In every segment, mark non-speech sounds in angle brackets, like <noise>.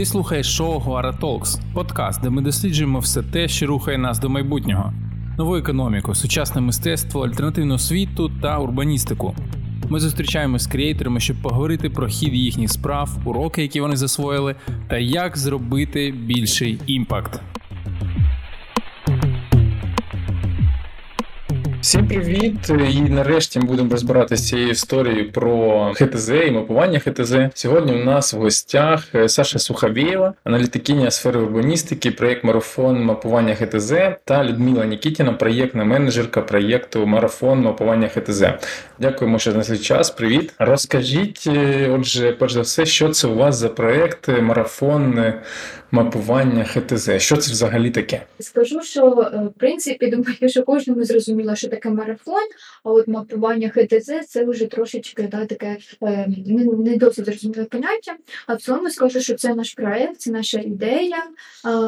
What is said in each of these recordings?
Ти слухаєш шоу Gwara Talks – подкаст, де ми досліджуємо все те, що рухає нас до майбутнього: нову економіку, сучасне мистецтво, альтернативну освіту та урбаністику. Ми зустрічаємося з креаторами, щоб поговорити про хід їхніх справ, уроки, які вони засвоїли, та як зробити більший impact. Всім привіт! І нарешті ми будемо розбиратися цією історією про ХТЗ і мапування ХТЗ. Сьогодні у нас в гостях е, Саша Сухавєєва, аналітикиня сфери урбаністики, проєкт марафон мапування ХТЗ та Людмила Нікітіна, проєктна менеджерка проєкту Марафон мапування ХТЗ. Дякуємо, що знайшли час. Привіт! Розкажіть, е, отже, перш за все, що це у вас за проєкт марафон мапування ХТЗ? Що це взагалі таке? Скажу, що е, в принципі думаю, що кожному зрозуміло, що таке марафон, а от мапування ХТЗ це вже трошечки да, таке е, не, досить зрозуміле поняття. А в цілому скажу, що це наш проект, це наша ідея.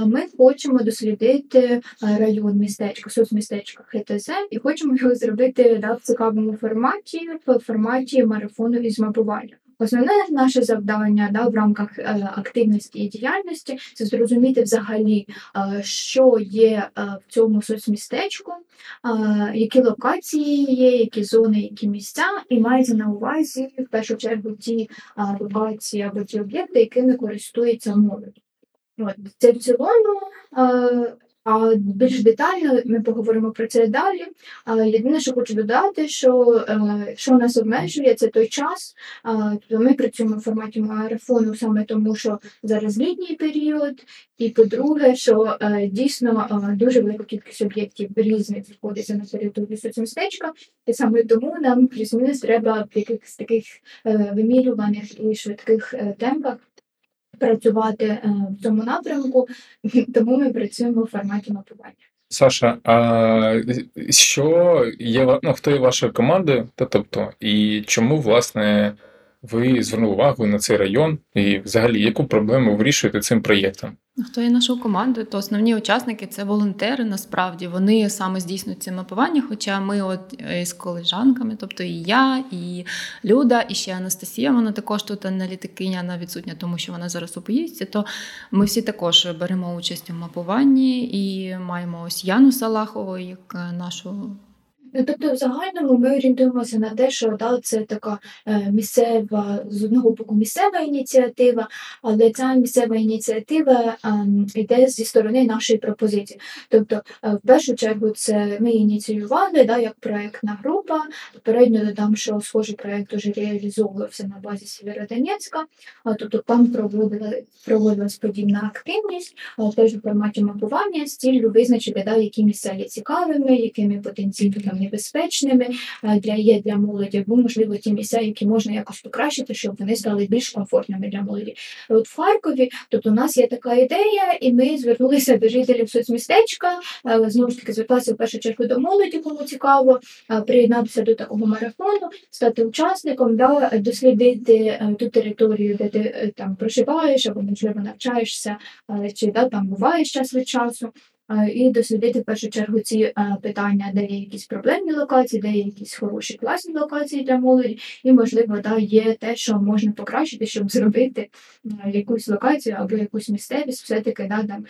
Ми хочемо дослідити е, район містечка, соцмістечка ХТЗ, і хочемо його зробити да, в цікавому форматі, в форматі марафону із мапування. Основне наше завдання да, в рамках е, активності і діяльності це зрозуміти взагалі, е, що є е, в цьому соцмістечку, які локації є, які зони, які місця, і мається на увазі в першу чергу ті локації або ті об'єкти, якими користується молодь. От, Це в цілому більш детально ми поговоримо про це далі. Єдине, що хочу додати, що е, що нас обмежує, це той час. Тобто ми працюємо в форматі марафону саме тому, що зараз літній період, і по-друге, що е, дійсно дуже велика кількість об'єктів різних знаходиться на території соцмістечка, і саме тому нам плюс-мінус треба в якихось таких е, вимірюваних і швидких темпах працювати е, в цьому напрямку, <laughs> тому ми працюємо в форматі мапування. Саша, а що є ну, хто є вашою командою, та тобто, і чому власне ви звернули увагу на цей район, і взагалі яку проблему вирішуєте цим проєктом? Хто є нашою командою, то основні учасники це волонтери. Насправді вони саме здійснюють це мапування. Хоча ми, от е, з колежанками, тобто і я, і Люда, і ще Анастасія, вона також тут аналітикиня, вона відсутня, тому що вона зараз у поїздці. То ми всі також беремо участь у мапуванні і маємо ось Яну Салахову як е, нашу Ну, тобто, в загальному ми орієнтуємося на те, що да, це така е, місцева, з одного боку, місцева ініціатива, але ця місцева ініціатива е, йде зі сторони нашої пропозиції. Тобто, е, в першу чергу, це ми ініціювали да, як проєктна група. Попередньо додам, що схожий проєкт вже реалізовувався на базі Сєвєродонецька, тобто там проводила, проводилась подібна активність, теж у форматі мапування з ціллю визначити, да, які місця є цікавими, якими потенційно там небезпечними е, для є для молоді, або, можливо, ті місця, які можна якось покращити, щоб вони стали більш комфортними для молоді. От в Харкові, тобто у нас є така ідея, і ми звернулися до жителів соцмістечка, е, знову ж таки зверталися в першу чергу до молоді, кому цікаво, е, приєднатися до такого марафону, стати учасником, да, дослідити ту територію, де ти там проживаєш, або можливо навчаєшся, чи да, там буваєш час від часу і дослідити в першу чергу ці питання, де є якісь проблемні локації, де є якісь хороші класні локації для молоді, і, можливо, да, є те, що можна покращити, щоб зробити якусь локацію або якусь місцевість, все-таки да, там,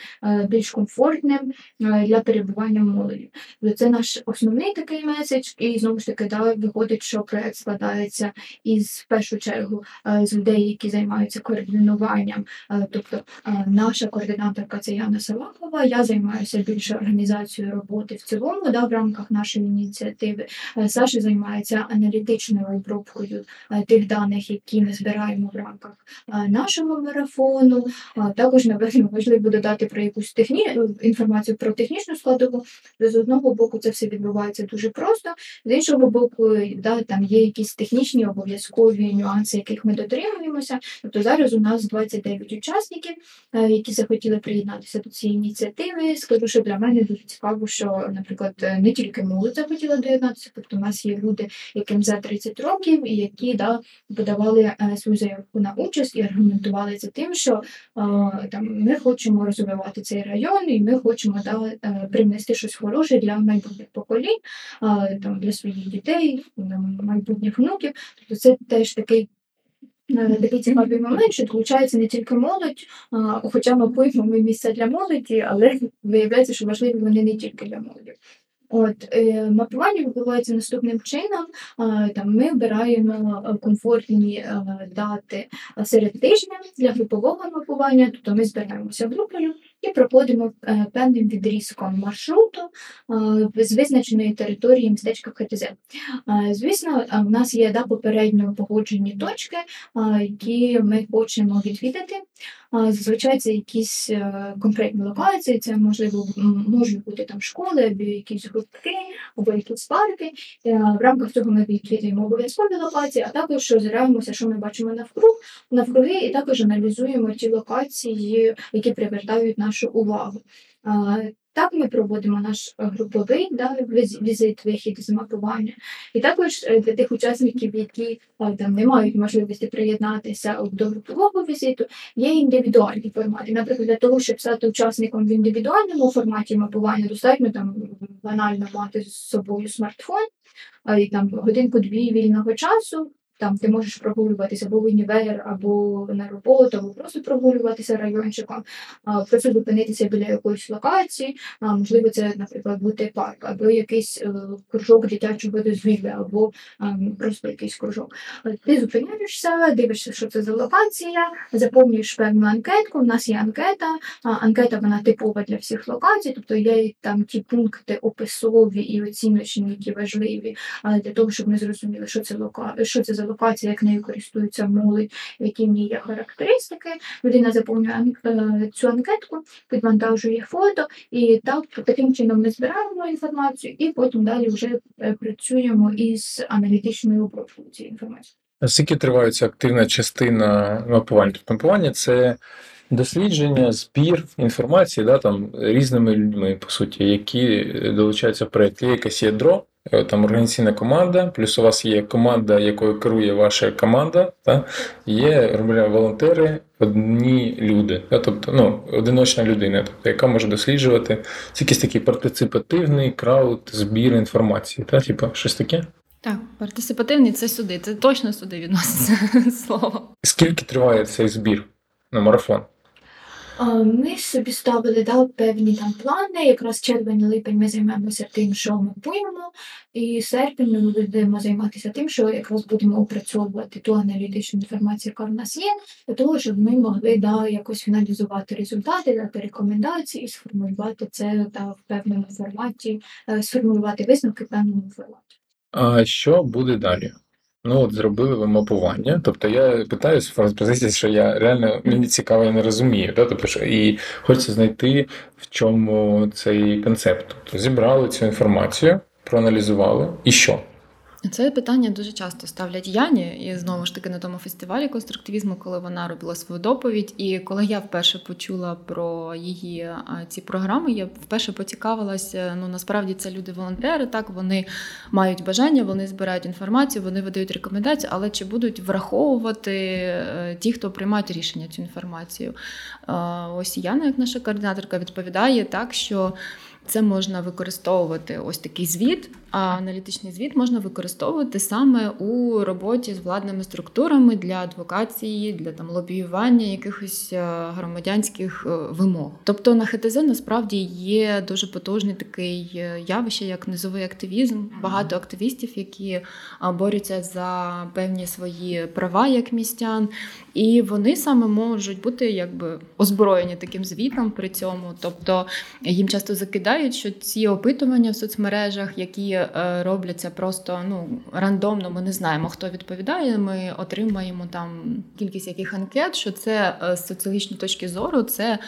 більш комфортним для перебування молоді. Це наш основний такий меседж, і знову ж таки да, виходить, що проект складається із в першу чергу з людей, які займаються координуванням. Тобто наша координаторка це Яна Салахова, я займаюся займаюся більше організацією роботи в цілому, да, в рамках нашої ініціативи. Е, Саша займається аналітичною обробкою е, тих даних, які ми збираємо в рамках е, нашого марафону. Також напевно важливо додати про якусь техні... інформацію про технічну складову. З одного боку, це все відбувається дуже просто, з іншого боку, да, там є якісь технічні обов'язкові нюанси, яких ми дотримуємося. Тобто зараз у нас 29 учасників, які захотіли приєднатися до цієї ініціативи скажу, що для мене дуже цікаво, що, наприклад, не тільки молодь захотіла доєднатися, тобто у нас є люди, яким за 30 років, і які да, подавали е, свою заявку на участь і аргументували це тим, що е, там ми хочемо розвивати цей район, і ми хочемо да, е, принести щось хороше для майбутніх поколінь, там для своїх дітей, майбутніх внуків. Тобто це теж такий е, цікаві цікавий момент, що долучається не тільки молодь, хоча мабуть ми місця для молоді, але виявляється, що важливі вони не тільки для молоді. От е, мапування відбувається наступним чином. Там ми обираємо е, комфортні дати серед тижня для групового мапування. Тобто ми збираємося групою і проходимо е, певним відрізком маршруту е, з визначеної території містечка ХТЗ. Е, Звісно, в нас є да, попередньо погоджені точки, які ми хочемо відвідати. Зазвичай це якісь конкретні локації, це можливо можуть бути там школи, або якісь гуртки, або якісь парки. Е, В рамках цього ми відвідуємо обов'язкові локації, а також озираємося, що ми бачимо навкруг, навкруги, і також аналізуємо ті локації, які привертають нашу увагу. Так ми проводимо наш е, груповий да, віз- візит, вихід з мапування. І також е, для тих учасників, які е, там не мають можливості приєднатися до групового візиту, є індивідуальні формати. Наприклад, для того, щоб стати учасником в індивідуальному форматі мапування, достатньо там банально мати з собою смартфон, і там годинку-дві вільного часу. Там ти можеш прогулюватися або в універ, або на роботу, або просто прогулюватися райончиком, а, просто зупинитися біля якоїсь локації. А, можливо, це, наприклад, бути парк, або якийсь е, кружок дитячого дозвілля, або ем, просто якийсь кружок. Ти зупиняєшся, дивишся, що це за локація, заповнюєш певну анкетку. У нас є анкета. А, Анкета вона типова для всіх локацій, тобто є там ті пункти описові і оціночні, які важливі, а, для того, щоб ми зрозуміли, що це лока... що це за локація, як нею користується молодь, які в ній є характеристики. Людина заповнює е, цю анкетку, підвантажує фото, і так таким чином ми збираємо інформацію, і потім далі вже е, працюємо із аналітичною обробкою цієї інформації. Скільки триває ця активна частина мапування? Тобто мапування це дослідження, збір інформації да, там, різними людьми, по суті, які долучаються в проєкт. Є якесь ядро, е, там організаційна команда, плюс у вас є команда, якою керує ваша команда, та, є робля, волонтери, одні люди, да, тобто ну, одиночна людина, тобто, яка може досліджувати. Це якийсь такий партиципативний крауд збір інформації, та, типу, щось таке. Так, партисипативний це сюди, це точно сюди відноситься <laughs> слово. Скільки триває цей збір на марафон? Ми собі ставили да, певні там плани. Якраз червень-липень ми займаємося тим, що мапуємо, і серпень ми будемо займатися тим, що якраз будемо опрацьовувати ту аналітичну інформацію, яка в нас є, для того, щоб ми могли да, якось фіналізувати результати, дати рекомендації і сформулювати це да, в певному форматі, е, сформулювати висновки в певному форматі. А що буде далі? Ну, от зробили ви мапування. Тобто я питаюсь з позиції, що я реально мені цікаво, я не розумію. Да? Тобто, що, і хочеться знайти, в чому цей концепт. Тобто зібрали цю інформацію, проаналізували, і що? Це питання дуже часто ставлять Яні, і знову ж таки на тому фестивалі конструктивізму, коли вона робила свою доповідь. І коли я вперше почула про її ці програми, я вперше поцікавилася. Ну насправді це люди-волонтери, так вони мають бажання, вони збирають інформацію, вони видають рекомендації, але чи будуть враховувати е, ті, хто приймають рішення цю інформацію? Е, Ось Яна, як наша координаторка, відповідає так, що. Це можна використовувати ось такий звіт, аналітичний звіт можна використовувати саме у роботі з владними структурами для адвокації, для там лобіювання якихось е, громадянських е, вимог. Тобто на ХТЗ насправді є дуже потужний такий е, явище, як низовий активізм. Багато активістів, які борються за певні свої права як містян, і вони саме можуть бути якби озброєні таким звітом при цьому. Тобто їм часто закидають, що ці опитування в соцмережах, які е, робляться просто ну рандомно, ми не знаємо, хто відповідає. Ми отримаємо там кількість яких анкет, що це е, з соціологічної точки зору, це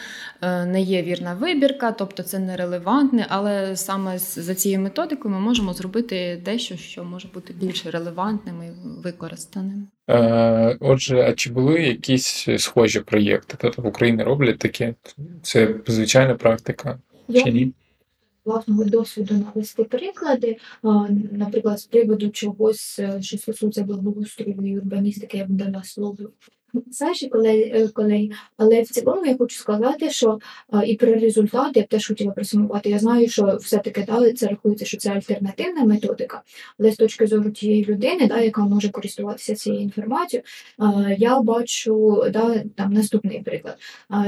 е, не є вірна вибірка, тобто це нерелевантне, але саме за цією методикою ми можемо зробити дещо, що може бути більш релевантним і використаним. Е, отже, а чи були якісь схожі проєкти? Тобто в Україні роблять таке? Це звичайна практика Я чи ні? Власного досвіду навести приклади. Наприклад, з приводу чогось, е, що стосується благоустрою і урбаністики, я б дала слово Саші колеги, колеги. Але в цілому я хочу сказати, що а, і про результати я б теж хотіла присумувати. Я знаю, що все-таки да, це рахується, що це альтернативна методика, але з точки зору тієї людини, да, яка може користуватися цією інформацією, а, я бачу да, там наступний приклад.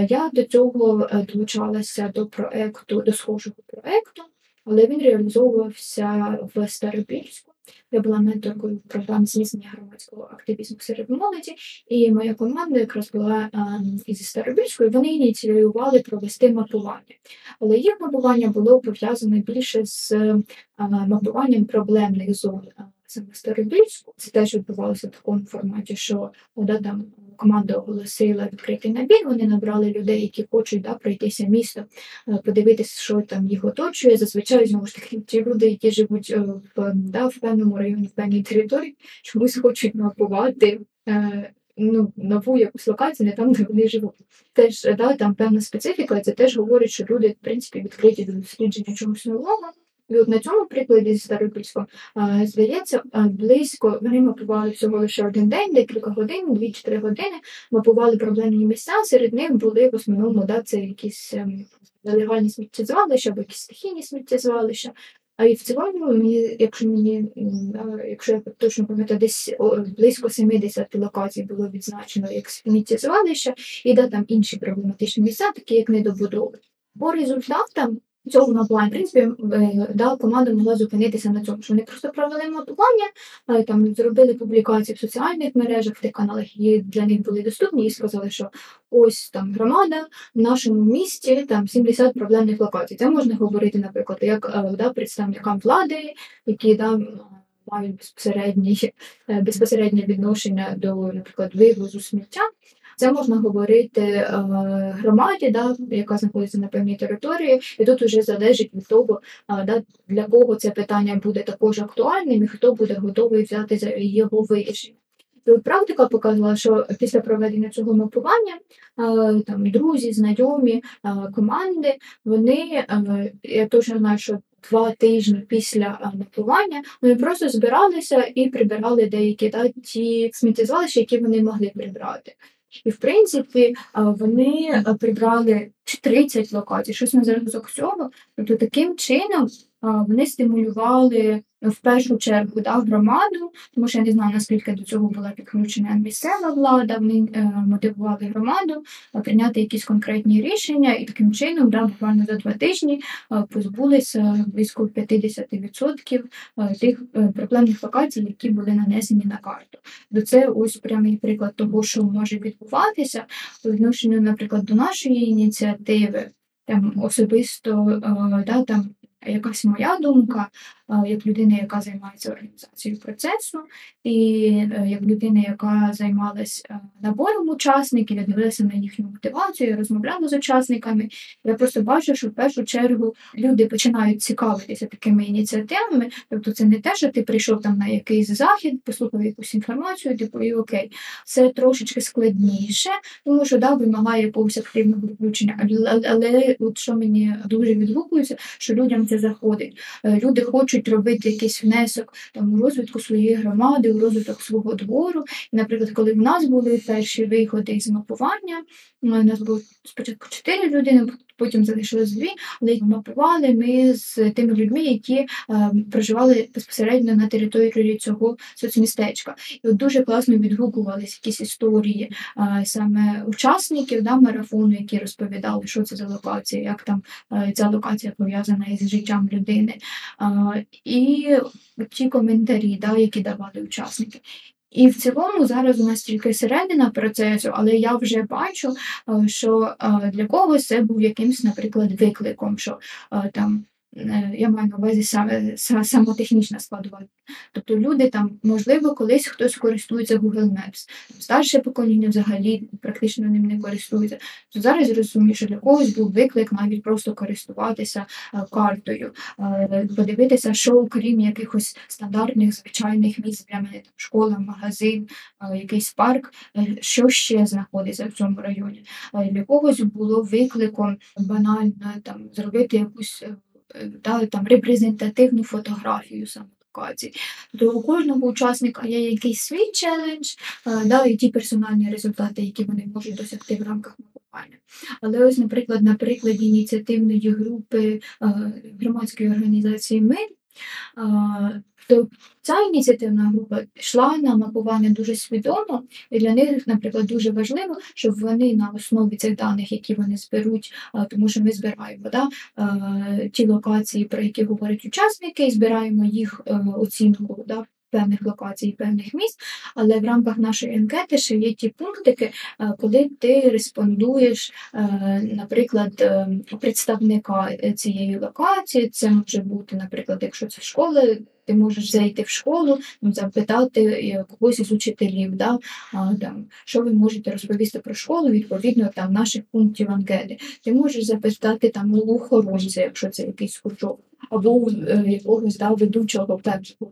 Я до цього е, долучалася до проекту, до схожого проекту, але він реалізовувався в Старобільську. Я була менторкою програм зміцнення громадського активізму серед молоді, і моя команда якраз була із Старобільської. Вони ініціювали провести мапування. Але їх мапування було пов'язане більше з мапуванням проблемних зон Старобільську. Це теж відбувалося в такому форматі, що да, там команда оголосила відкритий набір. Вони набрали людей, які хочуть да, пройтися місто, е, подивитися, що там їх оточує. Зазвичай знову ж таки ті люди, які живуть е, в, да, в певному районі, в певній території, чомусь хочуть мапувати. е, Ну, нову якусь локацію, не там, де вони живуть. Теж да, там певна специфіка, це теж говорить, що люди, в принципі, відкриті до дослідження чогось нового. От на цьому прикладі зі Старопільського, здається, близько вони мапували всього лише один день, декілька годин, 2-3 години, мапували проблемні місця. Серед них були в основному да, це якісь ем, нелегальні сміттєзвалища або якісь стихійні сміттєзвалища. А і в цілому, мені, якщо мені якщо я точно пам'ятаю, десь близько 70 локацій було відзначено як сміттєзвалища, і да, там інші проблематичні місця, такі як недобудови. По результатам цього мапування, в принципі, е, да, команда могла зупинитися на цьому, що вони просто провели мапування, е, там зробили публікації в соціальних мережах, в тих каналах, які для них були доступні, і сказали, що ось там громада в нашому місті там 70 проблемних локацій. Це можна говорити, наприклад, як е, да, представникам влади, які да, мають безпосереднє, безпосереднє відношення до, наприклад, вивозу сміття. Це можна говорити е, громаді, да, яка знаходиться на певній території, і тут вже залежить від того, е, да, для кого це питання буде також актуальним і хто буде готовий взяти за його вирішення. І практика показала, що після проведення цього мапування е, там друзі, знайомі, е, команди, вони е, я точно знаю, що два тижні після е, мапування вони просто збиралися і прибирали деякі да, ті сміттєзвалища, які вони могли прибрати. І, в принципі, вони а, прибрали 30 локацій, щось на зразок цього. Тобто таким чином вони стимулювали в першу чергу да, громаду, тому що я не знаю, наскільки до цього була підключена місцева влада, вони е, мотивували громаду а, прийняти якісь конкретні рішення, і таким чином, да, буквально за два тижні а, позбулися близько 50% а, тих е, проблемних локацій, які були нанесені на карту. До це ось прямий приклад того, що може відбуватися по відношенню, наприклад, до нашої ініціативи. Там особисто е, да, там якась моя думка, е, як людина, яка займається організацією процесу, і е, як людина, яка займалась е, набором учасників, я дивилася на їхню мотивацію, розмовляла з учасниками. Я просто бачу, що в першу чергу люди починають цікавитися такими ініціативами. Тобто, це не те, що ти прийшов там на якийсь захід, послухав якусь інформацію, типу, і окей, це трошечки складніше, тому що да, вимагає якогось активного включення. Але, але от що мені дуже відгукується, що людям це заходить. Е, Люди хочуть робити якийсь внесок там у розвитку своєї громади, у розвиток свого двору. І, наприклад, коли в нас були перші виходи із мапування, у нас було спочатку чотири людини, потім залишилось дві, але мапували ми з тими людьми, які е, проживали безпосередньо на території цього соцмістечка. І от дуже класно відгукувалися якісь історії е, саме учасників да, марафону, які розповідали, що це за локація, як там е, ця локація пов'язана із життям людини. І ті коментарі, да, які давали учасники. І в цілому зараз у нас тільки середина процесу, але я вже бачу, е, що е, для когось це був якимсь, наприклад, викликом, що е, там. Е, Я маю на увазі саме са- самотехнічна складова. Тобто люди там, можливо, колись хтось користується Google Maps, старше покоління взагалі практично ним не користується. То зараз розумію, що для когось був виклик навіть просто користуватися е, картою, е, подивитися, що окрім якихось стандартних звичайних місць для мене там школа, магазин, якийсь парк, що ще знаходиться в цьому районі. Для когось було викликом банально там зробити якусь е, е, там репрезентативну фотографію саме локацій. Тобто у кожного учасника є якийсь свій челендж, дали ті персональні результати, які вони можуть досягти в рамках мапування. Але ось, наприклад, на прикладі ініціативної групи е, громадської організації Мир, е, то ця ініціативна група йшла на мапування дуже свідомо, і для них, наприклад, дуже важливо, щоб вони на основі цих даних, які вони зберуть, тому що ми збираємо да, ті локації, про які говорять учасники, і збираємо їх е, оцінку да, певних локацій, певних місць, але в рамках нашої анкети ще є ті пунктики, е, коли ти респондуєш, е, наприклад, е, представника цієї локації. Це може бути, наприклад, якщо це школа, ти можеш зайти в школу, ну, запитати е, когось із учителів, да, там, що ви можете розповісти про школу відповідно там наших пунктів анкети. Ти можеш запитати там у охоронця, якщо це якийсь кружок, або у е, якогось да, ведучого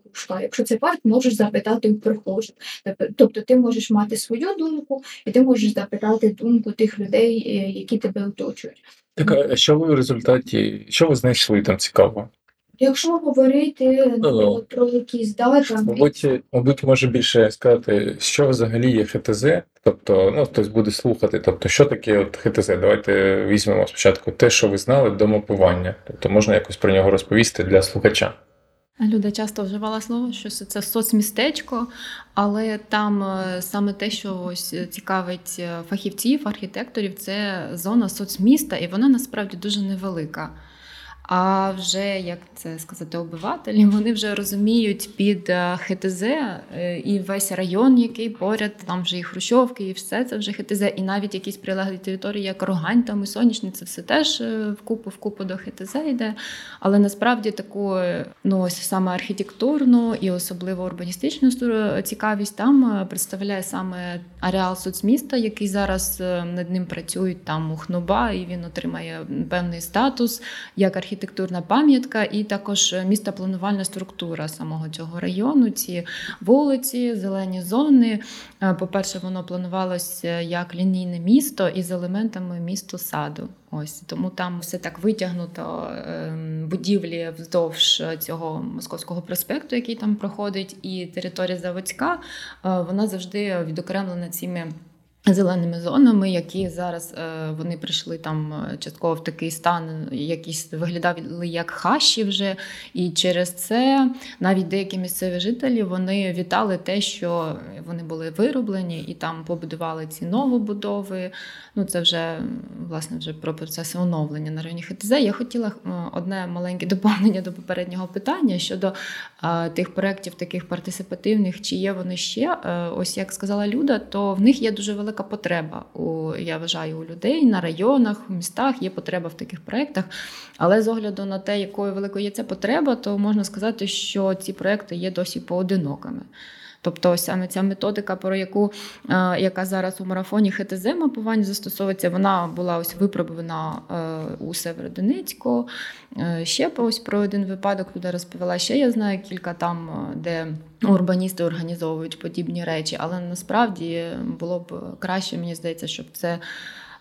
кружка. Якщо це парк, можеш запитати у прихожих. Тобто- Тобто ти можеш мати свою думку, і ти можеш запитати думку тих людей, е, які тебе оточують. Так, а що ви в результаті, що ви знайшли там цікавого? Якщо говорити наприклад, про якісь да, Мабуть, мабуть, може більше сказати, що взагалі є ХТЗ, тобто, ну, хтось буде слухати, тобто, що таке от ХТЗ? Давайте візьмемо спочатку те, що ви знали до мапування. Тобто можна якось про нього розповісти для слухача. Люда часто вживала слово, що це соцмістечко, але там е, саме те, що ось цікавить е, фахівців, архітекторів, це зона соцміста, і вона насправді дуже невелика. А вже як це сказати, обивателі, вони вже розуміють під е, ХТЗ е, і весь район, який поряд, там вже і Хрущовки, і все це вже ХТЗ, і навіть якісь прилеглі території, як Рогань там і Сонячний, це все теж е, вкупу вкупу до ХТЗ йде. Але насправді таку ну ось саме архітектурну і особливо урбаністичну цікавість там представляє саме ареал соцміста, який зараз над ним працюють там у ХНУБА, і він отримає певний статус як архітектурна пам'ятка, і також містопланувальна структура самого цього району. Ці вулиці, зелені зони. Е, По-перше, воно планувалося як лінійне місто із елементами місто саду. Ось тому там все так витягнуто ем, будівлі вздовж цього московського проспекту, який там проходить, і територія заводська е, вона завжди відокремлена цими. Зеленими зонами, які зараз е, вони прийшли там е, частково в такий стан, якісь виглядали як хащі вже. І через це навіть деякі місцеві жителі вони вітали те, що вони були вироблені і там побудували ці новобудови. Ну це вже власне вже про процеси оновлення на районі ХТЗ. Я хотіла е, одне маленьке <laughs> доповнення до попереднього питання щодо тих проєктів, таких партисипативних, чи є вони ще. Ось як сказала Люда, то в них є дуже велика потреба. У я вважаю, у людей на районах, у містах є потреба в таких проєктах. Але з огляду на те, якою великою є ця потреба, то можна сказати, що ці проекти є досі поодинокими. Тобто, саме ця методика, про яку е, яка зараз у марафоні ХТЗ мапування застосовується, вона була ось випробувана е, у Северодонецьку. Е, ще ось про один випадок туди розповіла. Ще я знаю кілька там, де урбаністи організовують подібні речі, але насправді було б краще, мені здається, щоб це.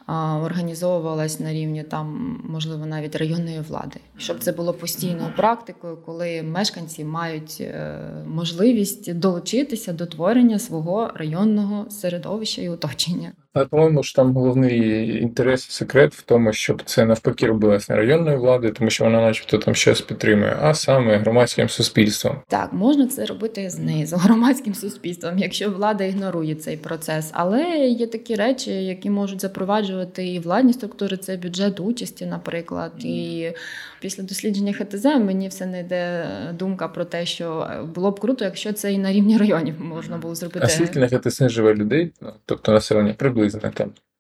Організовувалась на рівні там, можливо, навіть районної влади, щоб це було постійною практикою, коли мешканці мають е, можливість долучитися до творення свого районного середовища і оточення. Але, по-моєму, ж там головний інтерес і секрет в тому, щоб це навпаки робилось не районною владою, тому що вона, начебто, там щось підтримує, а саме громадським суспільством. Так, можна це робити знизу <laughs> громадським суспільством, якщо влада ігнорує цей процес. Але є такі речі, які можуть запроваджувати і владні структури, це бюджет участі, наприклад. І після дослідження ХТЗ мені все не йде думка про те, що було б круто, якщо це і на рівні районів можна було зробити. А скільки на ХТС живе людей, ну, тобто населення приблизно там. А,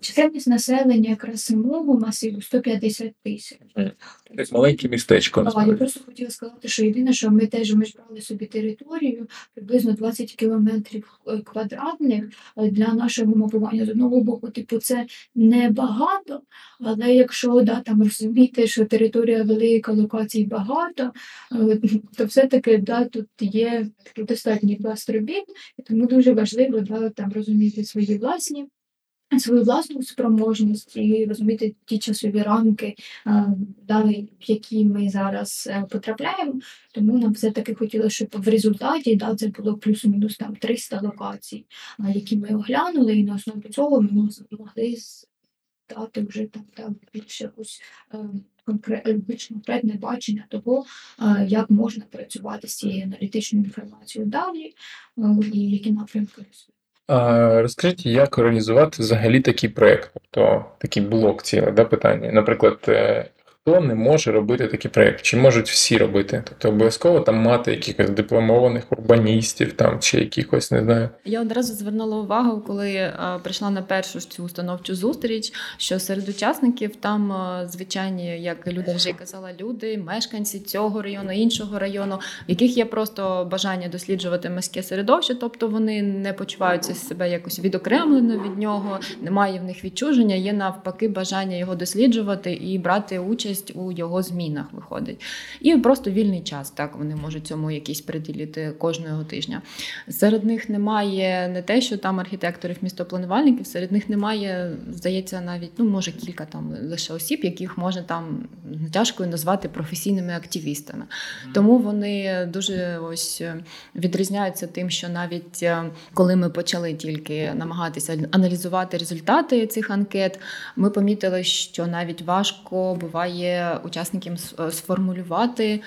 чисельність населення якраз самого масиву 150 тисяч. Якесь маленьке містечко. А, я просто хотіла сказати, що єдине, що ми теж ми ж брали собі територію приблизно 20 кілометрів е, квадратних е, для нашого мапування. З одного боку, типу, це небагато, але якщо да, там розуміти, що територія велика, локацій багато, е, <laughs> то все-таки да, тут є достатній пласт робіт, і тому дуже важливо да, там розуміти свої власні свою власну спроможність і розуміти ті часові рамки, е, да, в які ми зараз е, потрапляємо. Тому нам все-таки хотілося, щоб в результаті да, це було плюс-мінус там 300 локацій, які ми оглянули, і на основі цього ми мог- могли дати вже там да, більш якусь е, більш конкретне бачення того, е, як можна працювати з цією аналітичною інформацією далі е, і які напрямки. Розкажіть, як організувати взагалі такий проєкт, тобто такий блок цілий, да, питання. Наприклад, е, хто не може робити такий проєкт? Чи можуть всі робити? Тобто обов'язково там мати якихось дипломованих урбаністів там чи якихось, не знаю. Я одразу звернула увагу, коли е, прийшла на першу ж цю установчу зустріч, що серед учасників там е, звичайні, як Люда вже казала, люди, мешканці цього району, іншого району, в яких є просто бажання досліджувати міське середовище, тобто вони не почуваються себе якось відокремлено від нього, немає в них відчуження, є навпаки бажання його досліджувати і брати участь у його змінах. Виходить, і просто вільний час. Так вони можуть цьому якийсь приділити кожного тижня. Серед них немає не те, що там архітекторів, містопланувальників, серед них немає, здається, навіть ну може кілька там лише осіб, яких можна там з натяжкою назвати професійними активістами. Тому вони дуже ось відрізняються тим, що навіть е, коли ми почали тільки намагатися аналізувати результати цих анкет, ми помітили, що навіть важко буває учасникам е, сформулювати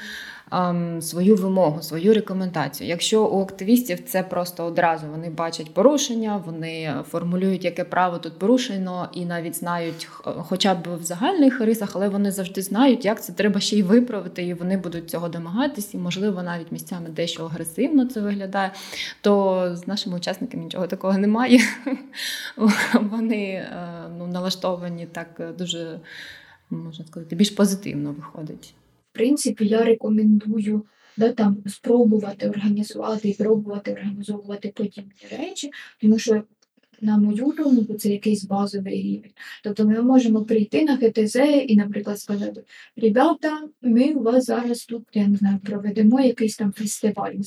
свою вимогу, свою рекомендацію. Якщо у активістів це просто одразу вони бачать порушення, вони формулюють, яке право тут порушено, і навіть знають, хоча б в загальних рисах, але вони завжди знають, як це треба ще й виправити, і вони будуть цього домагатись, і можливо навіть місцями дещо агресивно це виглядає. То з нашими учасниками нічого такого немає. <laughs> Вони е, ну, налаштовані так е, дуже можна сказати, більш позитивно виходить. В принципі, я рекомендую да, там, спробувати організувати і пробувати організовувати подібні речі, тому що, на мою думку, це якийсь базовий рівень. Тобто ми можемо прийти на ХТЗ і, наприклад, сказати: ребята, ми у вас зараз тут, я не знаю, проведемо якийсь там фестиваль в.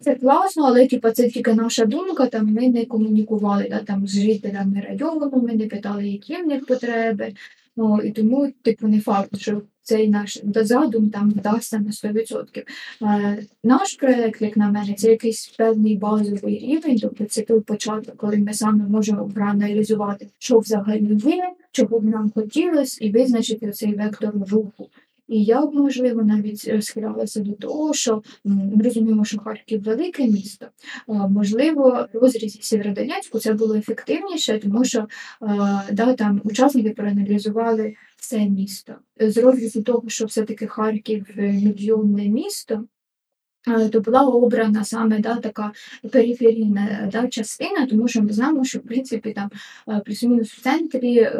Це класно, але типу, це тільки наша думка, там ми не комунікували да, там, з жителями району, ми не питали, які в них потреби. Ну, і тому, типу, не факт, що цей наш задум там вдасться на 100%. Е, наш проект, як на мене, це якийсь певний базовий рівень, тобто це той початок, коли ми саме можемо проаналізувати, що взагалі є, чого б нам хотілося, і визначити цей вектор руху. І я б, можливо, навіть е, схилялася до того, що ми розуміємо, що Харків велике місто. Е, Можливо, розрізі Сєвєродонецьку це було ефективніше, тому що е, да, там учасники проаналізували все місто. З розрізу того, що все-таки Харків мільйонне місто. То була обрана саме да, така периферійна да, частина, тому що ми знаємо, що в принципі там плюс-мінус в центрі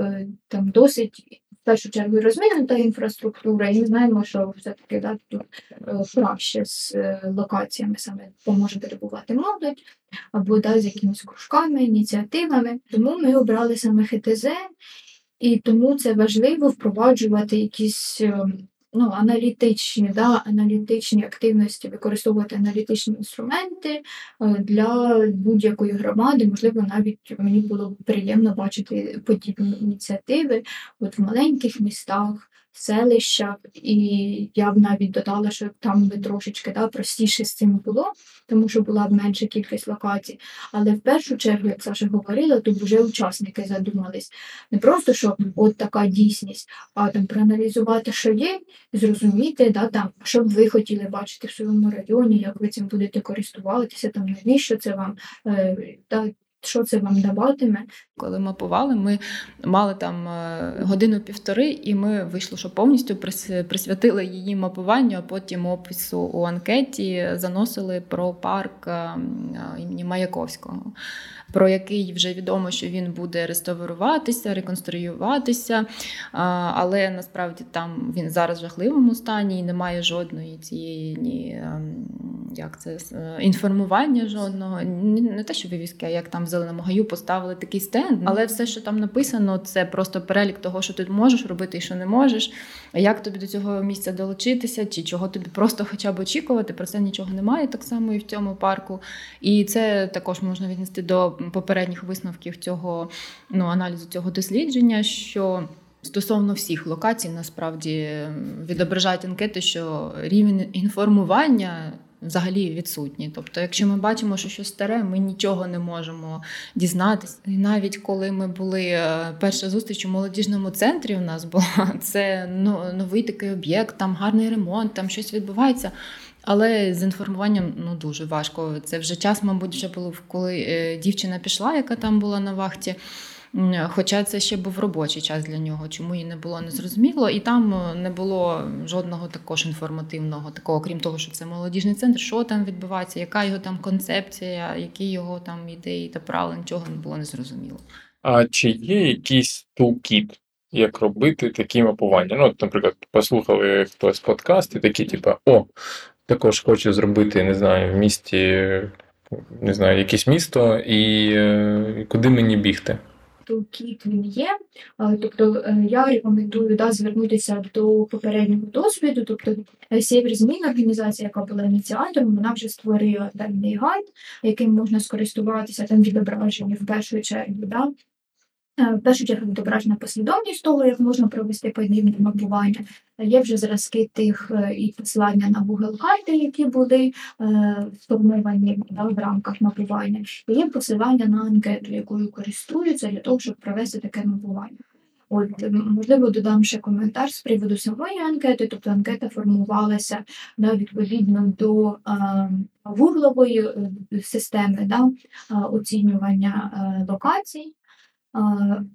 там досить першу чергу розвинута інфраструктура, і ми знаємо, що все-таки да, тут е, краще з е, локаціями саме поможе перебувати молодь або да, з якимись кружками, ініціативами. Тому ми обрали саме ХТЗ, і тому це важливо впроваджувати якісь е, ну, аналітичні, да, аналітичні активності, використовувати аналітичні інструменти е, для будь-якої громади. Можливо, навіть мені було б приємно бачити подібні ініціативи от в маленьких містах. Селищах, і я б навіть додала, що там би трошечки да, простіше з цим було, тому що була б менша кількість локацій. Але в першу чергу, як Саша говорила, тут вже учасники задумались не просто, що от така дійсність, а там проаналізувати, що є, зрозуміти, да, там, що б ви хотіли бачити в своєму районі, як ви цим будете користуватися, там, навіщо це вам, е, да, що це вам даватиме. Коли мапували, ми мали там е, годину-півтори, і ми вийшло, що повністю присвятили її мапуванню, а потім опису у анкеті заносили про парк е, е, імені Маяковського, про який вже відомо, що він буде реставруватися, реконструюватися. Але насправді там він зараз в жахливому стані і немає жодної цієї ні. ем, Як це е, інформування жодного, не те, що вивіски, а як там в зеленому гаю поставили такий стенд, але все, що там написано, це просто перелік того, що ти можеш робити і що не можеш. Як тобі до цього місця долучитися, чи чого тобі просто хоча б очікувати, про це нічого немає так само і в цьому парку. І це також можна віднести до попередніх висновків цього ну, аналізу цього дослідження. що Стосовно всіх локацій, насправді відображають анкети, що рівень інформування взагалі відсутній. Тобто, якщо ми бачимо, що щось старе, ми нічого не можемо дізнатися. І навіть коли ми були е, перша зустріч у молодіжному центрі, у нас була <laughs> це ну, новий такий об'єкт, там гарний ремонт, там щось відбувається. Але з інформуванням ну дуже важко. Це вже час, мабуть, вже було коли е, дівчина пішла, яка там була на вахті. Хоча це ще був робочий час для нього, чому її не було незрозуміло, і там е, не було жодного також інформативного, такого, крім того, що це молодіжний центр, що там відбувається, яка його там концепція, які його там ідеї та правила, нічого не було незрозуміло. А чи є якийсь тулкіт, як робити такі мапування? Ну, от, наприклад, послухали хтось подкаст і такі, типу, о, також хочу зробити, не знаю, в місті, не знаю, якесь місто, і, е, куди мені бігти? Toolkit він є. Тобто е, я рекомендую да, звернутися до попереднього досвіду. Тобто е, Сєвір Змін, організація, яка була ініціатором, вона вже створила певний гайд, яким можна скористуватися там відображення в першу чергу. Да? Е, в першу чергу відображена послідовність того, як можна провести подібне мапування. Є вже зразки тих е, і посилання на Google карти, які були е, сформовані да, в рамках мапування, і є посилання на анкету, якою користуються для того, щоб провести таке мапування. От, можливо, додам ще коментар з приводу самої анкети, тобто анкета формувалася да, відповідно до а, вуглової системи да, оцінювання а, локацій.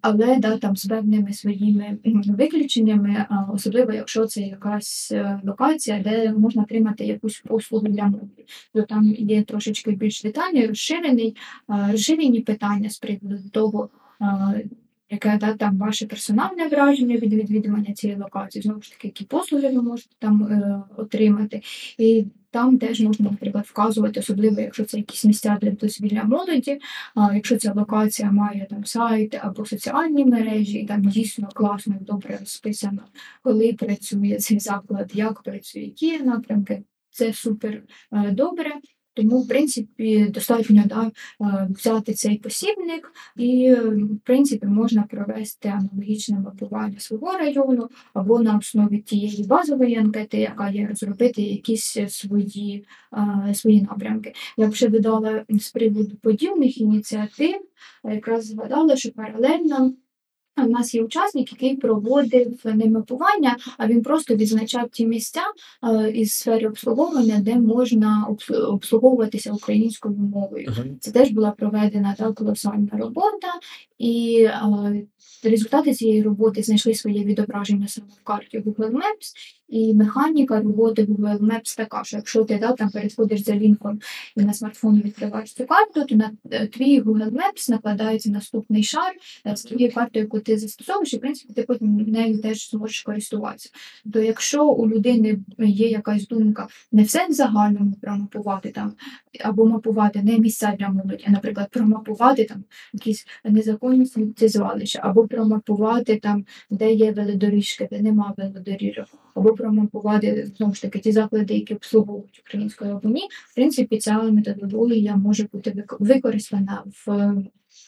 Але да, там з певними своїми виключеннями, особливо якщо це якась е, локація, де можна отримати якусь послугу для мови, то там є трошечки більш детальні, розширені, розширені питання з приводу того, яке да, там ваше персональне враження від відвідування цієї локації, знову ж таки, які послуги ви можете там е, отримати. І там теж можна, наприклад, вказувати, особливо, якщо це якісь місця для дозвілля молоді, а якщо ця локація має там сайт або соціальні мережі, і там дійсно класно і добре розписано, коли працює цей заклад, як працює, які напрямки, це супер е, добре. Тому, в принципі, достатньо да, е, взяти цей посібник, і, в принципі, можна провести аналогічне мапування свого району або на основі тієї базової анкети, яка є, розробити якісь свої е, свої напрямки. Я б ще додала з приводу подібних ініціатив, якраз згадала, що паралельно. У нас є учасник, який проводив не мапування, а він просто відзначав ті місця е, із сфери обслуговування, де можна обслуговуватися українською мовою. Це теж була проведена та колосальна робота, і е, результати цієї роботи знайшли своє відображення саме в карті Google Maps. І механіка роботи Google Maps така, що якщо ти да, там переходиш за лінком і на смартфоні відкриваєш цю карту, то на е, твій Google Maps накладається наступний шар з тією картою, яку ти застосовуєш, і в принципі ти потім нею теж зможеш користуватися. То якщо у людини є якась думка не все в загальному промапувати там, або мапувати не місця для молоді, а, наприклад, промапувати там якісь незаконні сміттєзвалища, або промапувати там, де є велодоріжки, де нема велодоріжок, або промапувати знову ж таки ті заклади, які обслуговують українською або ні. В принципі, ця методологія може бути використана в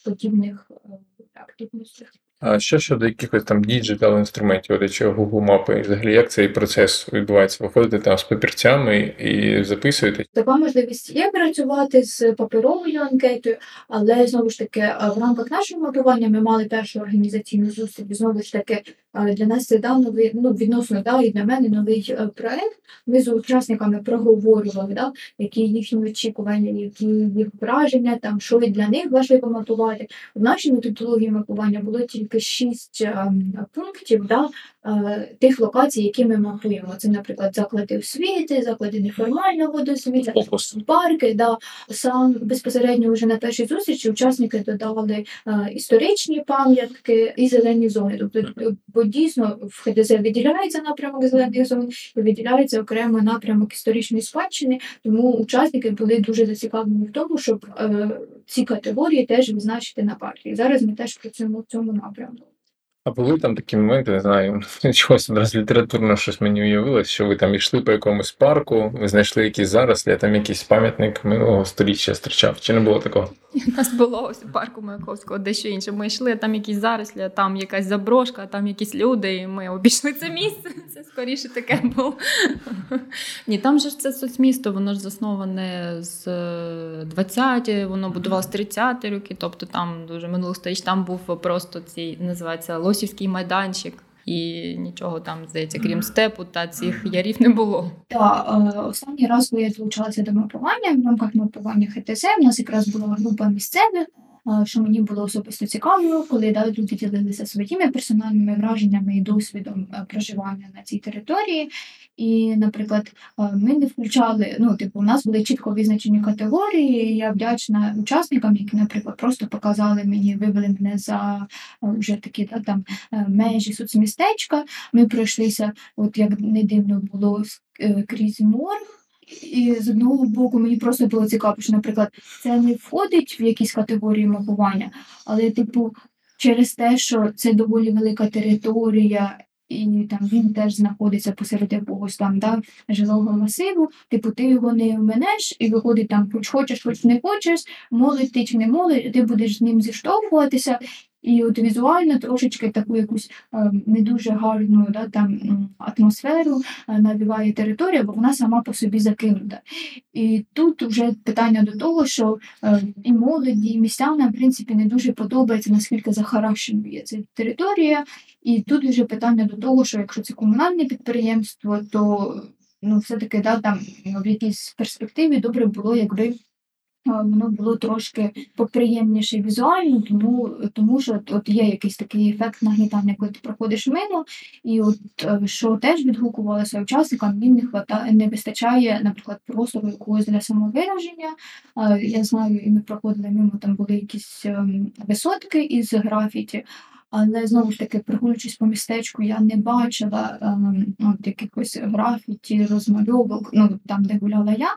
подібних е, активностях. А що щодо якихось там digital інструментів, чи Google мапи, і взагалі як цей процес відбувається? Виходите там з папірцями і записуєте? Така можливість є працювати з паперовою анкетою, але знову ж таки в рамках нашого мапування ми мали першу організаційну зустріч. Знову ж таки, для нас це дав новий ну відносно да, і для мене новий е, проект. Ми з учасниками проговорювали, да, які їхні очікування, які їх враження, там що для них важливо мапувати. В нашій методології мапування було тільки шість ем, пунктів, да, тих локацій, які ми мапуємо. Це, наприклад, заклади освіти, заклади неформального досвіду, парки. Да. Сам безпосередньо вже на першій зустрічі учасники додали е, історичні пам'ятки і зелені зони. Тобто, е, бо дійсно в ХДЗ виділяється напрямок зелених зон, і виділяється окремо напрямок історичної спадщини, тому учасники були дуже зацікавлені в тому, щоб е, ці категорії теж відзначити на парті. Зараз ми теж працюємо в цьому напрямку. А були там такі моменти, не знаю, <laughs> чогось одразу літературно щось мені уявилось, що ви там йшли по якомусь парку, ви знайшли якісь зараз, а там якийсь пам'ятник минулого століття зустрічав. Чи не було такого? У нас було ось у парку Маяковського дещо інше. Ми йшли, там якісь зарослі, там якась заброшка, там якісь люди, і ми обійшли це місце. <laughs> Це скоріше таке було. Ні, там же ж це соцмісто, воно ж засноване з 20-ті, воно будувалося 30-ті роки, тобто там дуже минулих сторіч, там був просто цей, називається Лосівський майданчик. І нічого там, здається, крім степу та цих ярів не було. Та е, останній раз, коли я долучалася до мапування в рамках мапування ХТЗ, в нас якраз була група місцевих, е, що мені було особисто цікаво, коли да, люди ділилися своїми персональними враженнями і досвідом е, проживання на цій території. І, наприклад, е, ми не включали, ну, типу, у нас були чітко визначені категорії. і Я вдячна учасникам, які, наприклад, просто показали мені, вивели мене за е, вже такі да, там е, межі соцмістечка. Ми пройшлися, от як не дивно було крізь морг. І з одного боку мені просто було цікаво, що, наприклад, це не входить в якісь категорії мапування, але, типу, через те, що це доволі велика територія, і там він теж знаходиться посеред якогось там да, жилого масиву, типу, ти його не вменеш, і виходить там, хоч хочеш, хоч не хочеш, молить ти чи не молить, ти будеш з ним зіштовхуватися. І от візуально трошечки таку якусь е, не дуже гарну да, там, атмосферу е, навіває територія, бо вона сама по собі закинута. І тут вже питання до того, що е, і молоді, і містянам, в принципі, не дуже подобається, наскільки захаращеною є ця територія. І тут вже питання до того, що якщо це комунальне підприємство, то ну, все-таки да, там в якійсь перспективі добре було, якби воно було трошки поприємніше візуально, тому, тому що от, є якийсь такий ефект нагнітання, коли ти проходиш мимо, і от е, що теж відгукувалося учасникам, він не хватає, не вистачає, наприклад, простору якогось для самовираження. Я знаю, і ми проходили мимо, там були якісь ем, висотки із графіті. Але знову ж таки, прогулюючись по містечку, я не бачила ем, от якихось графіті, розмальовок, ну там, де гуляла я.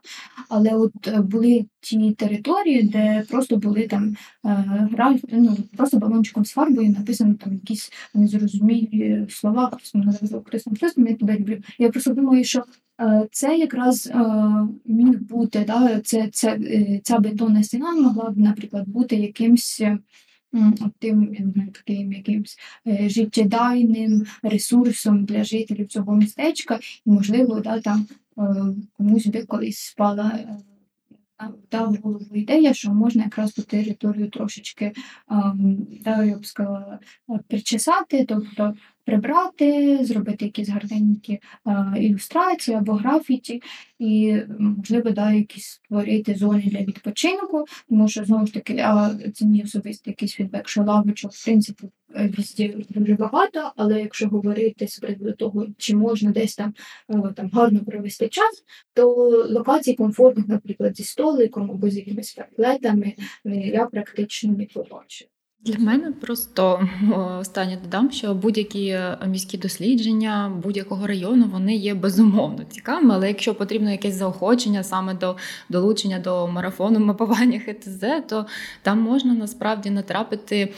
Але от е, були ті території, де просто були там е, граф... ну, просто балончиком з фарбою написано там якісь незрозумілі слова, мене назвав Христом Христом, я тебе люблю. Я просто думаю, що е, це якраз е, міг бути, да, це, це, е, ця бетонна стіна могла б, наприклад, бути якимсь. Тим таким якимсь е, життєдайним ресурсом для жителів цього містечка, і можливо, да, там е, комусь би колись спала е, та в голову ідея, що можна якраз ту територію трошечки, да, я б сказала, причесати, тобто прибрати, зробити якісь гарненькі е, ілюстрації або графіті, і можливо, да, якісь створити зони для відпочинку, тому що знову ж таки, це мій особистий якийсь фідбек, що лавочок, в принципі, везде дуже багато, але якщо говорити з приводу того, чи можна десь там, е, там гарно провести час, то локацій комфортних, наприклад, зі столиком або з якимись ферплетами, е, я практично не побачу. Для мене просто останнє додам, що будь-які е, міські дослідження будь-якого району вони є безумовно цікавими, але якщо потрібно якесь заохочення саме до долучення до марафону мапування ХТЗ, то там можна насправді натрапити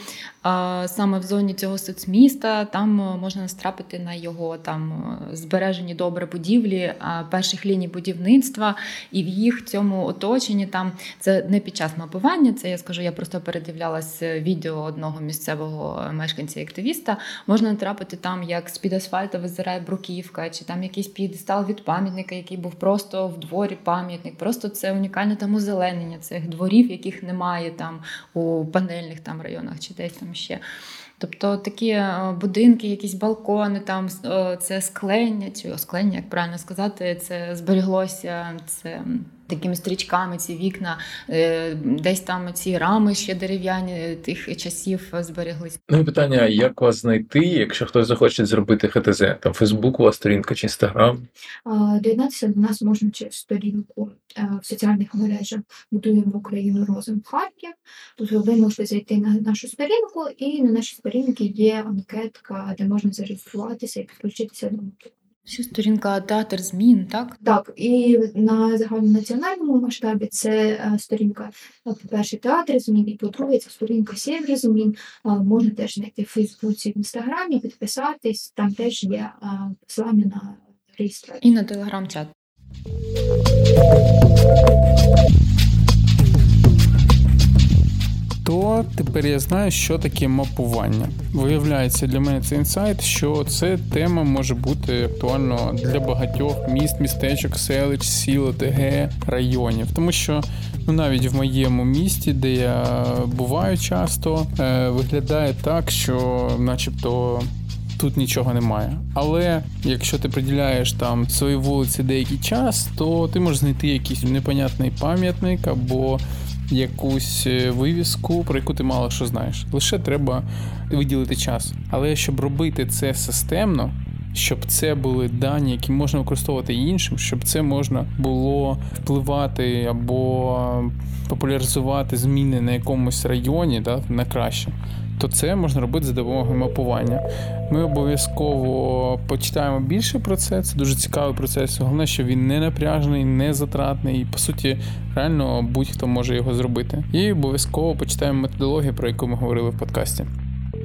саме в зоні цього соцміста, там е, можна натрапити на його там е, збережені добре будівлі перших ліній будівництва, і в їх цьому оточенні там це не під час мапування. Це я скажу, я просто передивлялась відео одного місцевого мешканця і активіста. Можна натрапити там, як з під асфальту визирає бруківка, чи там якийсь підстал від пам'ятника, який був просто в дворі пам'ятник. Просто це унікальне там озеленення цих дворів, яких немає там у панельних там районах чи десь там ще. Тобто такі е, будинки, якісь балкони, там е, це склення, чи осклення, як правильно сказати, це зберіглося. Це Такими стрічками ці вікна, е, десь там ці рами ще дерев'яні тих часів збереглись. Ну і питання: як вас знайти, якщо хтось захоче зробити ХТЗ? Там Фейсбук, у вас сторінка чи Інстаграм? Доєднатися до нас можна через сторінку е, в соціальних мережах Будуємо Україну розум Харків. Тут ви можете зайти на нашу сторінку, і на нашій сторінці є анкетка, де можна зареєструватися і підключитися до мотиву. Ще сторінка театр змін, так? Так, і на загальнонаціональному масштабі це е, сторінка, е, по-перше, театр змін, і по-друге, це сторінка Сєвєр змін. Е, Можна теж знайти в Фейсбуці, в Інстаграмі, підписатись. Там теж є посилання на реєстрацію. І на телеграм-чат. То тепер я знаю, що таке мапування. Виявляється, для мене це інсайт, що це тема може бути актуально для багатьох міст, містечок, селищ, сіл, ОТГ, районів. Тому що ну, навіть в моєму місті, де я буваю часто, е, виглядає так, що, начебто. Тут нічого немає. Але якщо ти приділяєш там своїй вулиці деякий час, то ти можеш знайти якийсь непонятний пам'ятник або якусь е, вивіску, про яку ти мало що знаєш. Лише треба виділити час. Але щоб робити це системно, щоб це були дані, які можна використовувати іншим, щоб це можна було впливати або популяризувати зміни на якомусь районі да, на краще. То це можна робити за допомогою мапування. Ми обов'язково почитаємо більше про це. Це дуже цікавий процес. Головне, що він не напряжений, не затратний. І по суті, реально будь-хто може його зробити. І обов'язково почитаємо методологію, про яку ми говорили в подкасті.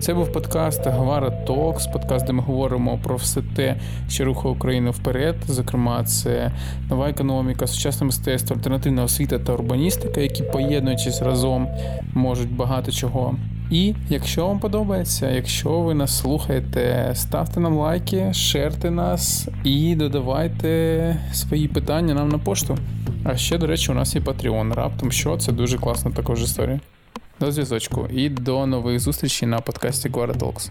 Це був подкаст Гвара Токс, подкаст, де ми говоримо про все те, що рухає Україну вперед. Зокрема, це нова економіка, сучасне мистецтво, альтернативна освіта та урбаністика, які поєднуючись разом можуть багато чого. І якщо вам подобається, якщо ви нас слухаєте, ставте нам лайки, шерте нас і додавайте свої питання нам на пошту. А ще, до речі, у нас є Patreon. Раптом що це дуже класна також історія. До зв'язочку і до нових зустрічей на подкасті Guara Talks.